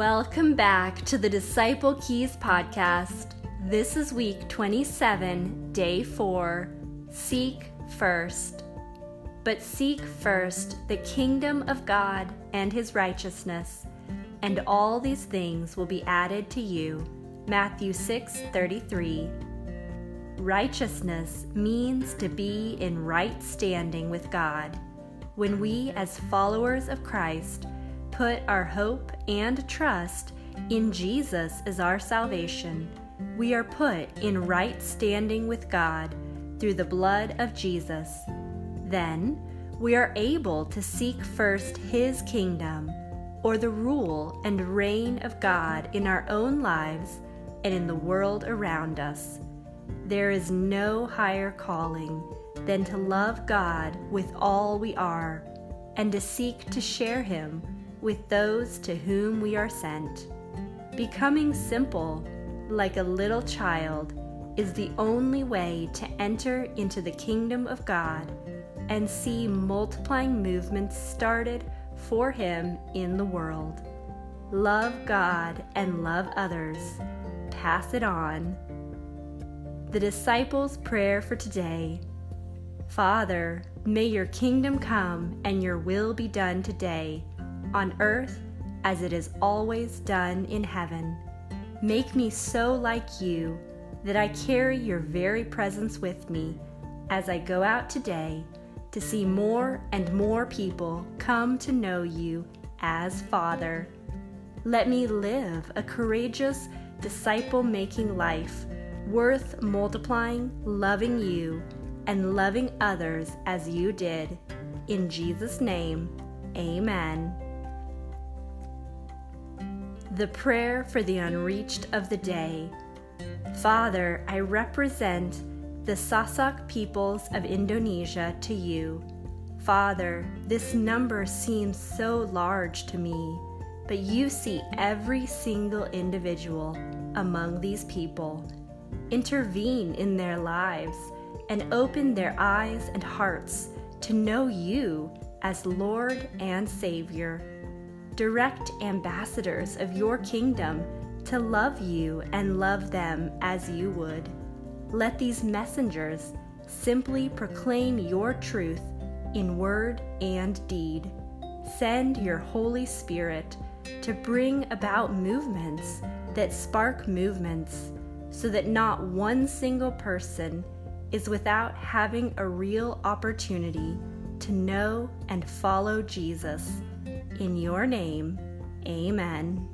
Welcome back to the Disciple Keys podcast. This is week 27, day 4. Seek first. But seek first the kingdom of God and his righteousness, and all these things will be added to you. Matthew 6:33. Righteousness means to be in right standing with God. When we as followers of Christ put our hope and trust in Jesus as our salvation, we are put in right standing with God through the blood of Jesus. Then we are able to seek first His kingdom, or the rule and reign of God in our own lives and in the world around us. There is no higher calling than to love God with all we are and to seek to share Him with those to whom we are sent. Becoming simple, like a little child, is the only way to enter into the kingdom of God and see multiplying movements started for Him in the world. Love God and love others. Pass it on. The disciples' prayer for today Father, may your kingdom come and your will be done today on earth as it is always done in heaven. Make me so like you that I carry your very presence with me as I go out today to see more and more people come to know you as Father. Let me live a courageous, disciple making life worth multiplying, loving you, and loving others as you did. In Jesus' name, amen. The prayer for the unreached of the day. Father, I represent the Sasak peoples of Indonesia to you. Father, this number seems so large to me, but you see every single individual among these people. Intervene in their lives and open their eyes and hearts to know you as Lord and Savior direct ambassadors of your kingdom to love you and love them as you would. Let these messengers simply proclaim your truth in word and deed. Send your Holy Spirit to bring about movements that spark movements so that not one single person is without having a real opportunity to know and follow Jesus in your name, amen.